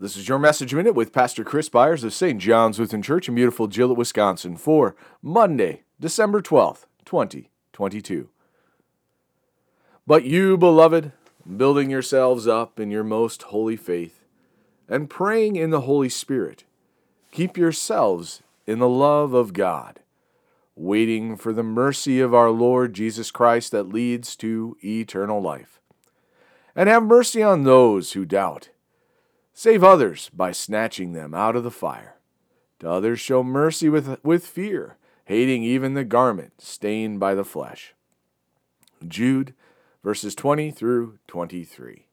This is your message minute with Pastor Chris Byers of St. John's Lutheran Church in beautiful Gillett, Wisconsin for Monday, December 12th, 2022. But you, beloved, building yourselves up in your most holy faith and praying in the Holy Spirit, keep yourselves in the love of God, waiting for the mercy of our Lord Jesus Christ that leads to eternal life. And have mercy on those who doubt Save others by snatching them out of the fire. To others show mercy with, with fear, hating even the garment stained by the flesh. Jude, verses 20 through 23.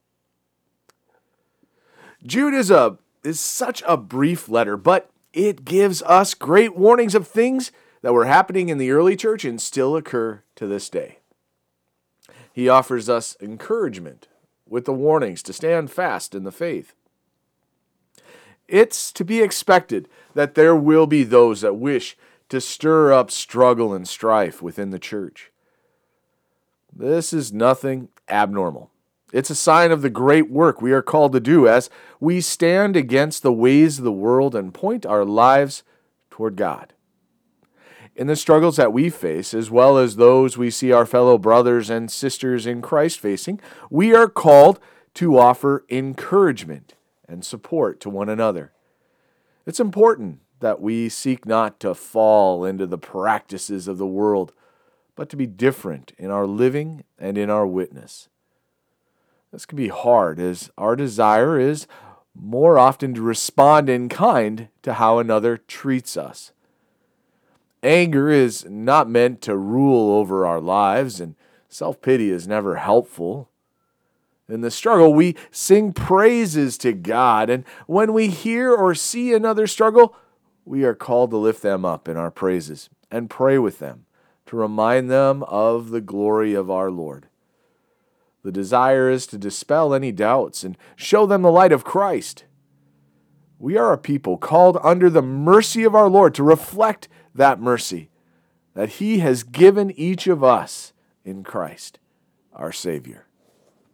Jude is a is such a brief letter, but it gives us great warnings of things that were happening in the early church and still occur to this day. He offers us encouragement with the warnings to stand fast in the faith. It's to be expected that there will be those that wish to stir up struggle and strife within the church. This is nothing abnormal. It's a sign of the great work we are called to do as we stand against the ways of the world and point our lives toward God. In the struggles that we face, as well as those we see our fellow brothers and sisters in Christ facing, we are called to offer encouragement and support to one another. It's important that we seek not to fall into the practices of the world, but to be different in our living and in our witness. This can be hard, as our desire is more often to respond in kind to how another treats us. Anger is not meant to rule over our lives, and self pity is never helpful. In the struggle, we sing praises to God. And when we hear or see another struggle, we are called to lift them up in our praises and pray with them to remind them of the glory of our Lord. The desire is to dispel any doubts and show them the light of Christ. We are a people called under the mercy of our Lord to reflect that mercy that He has given each of us in Christ, our Savior.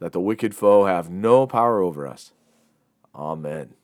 that the wicked foe have no power over us. Amen.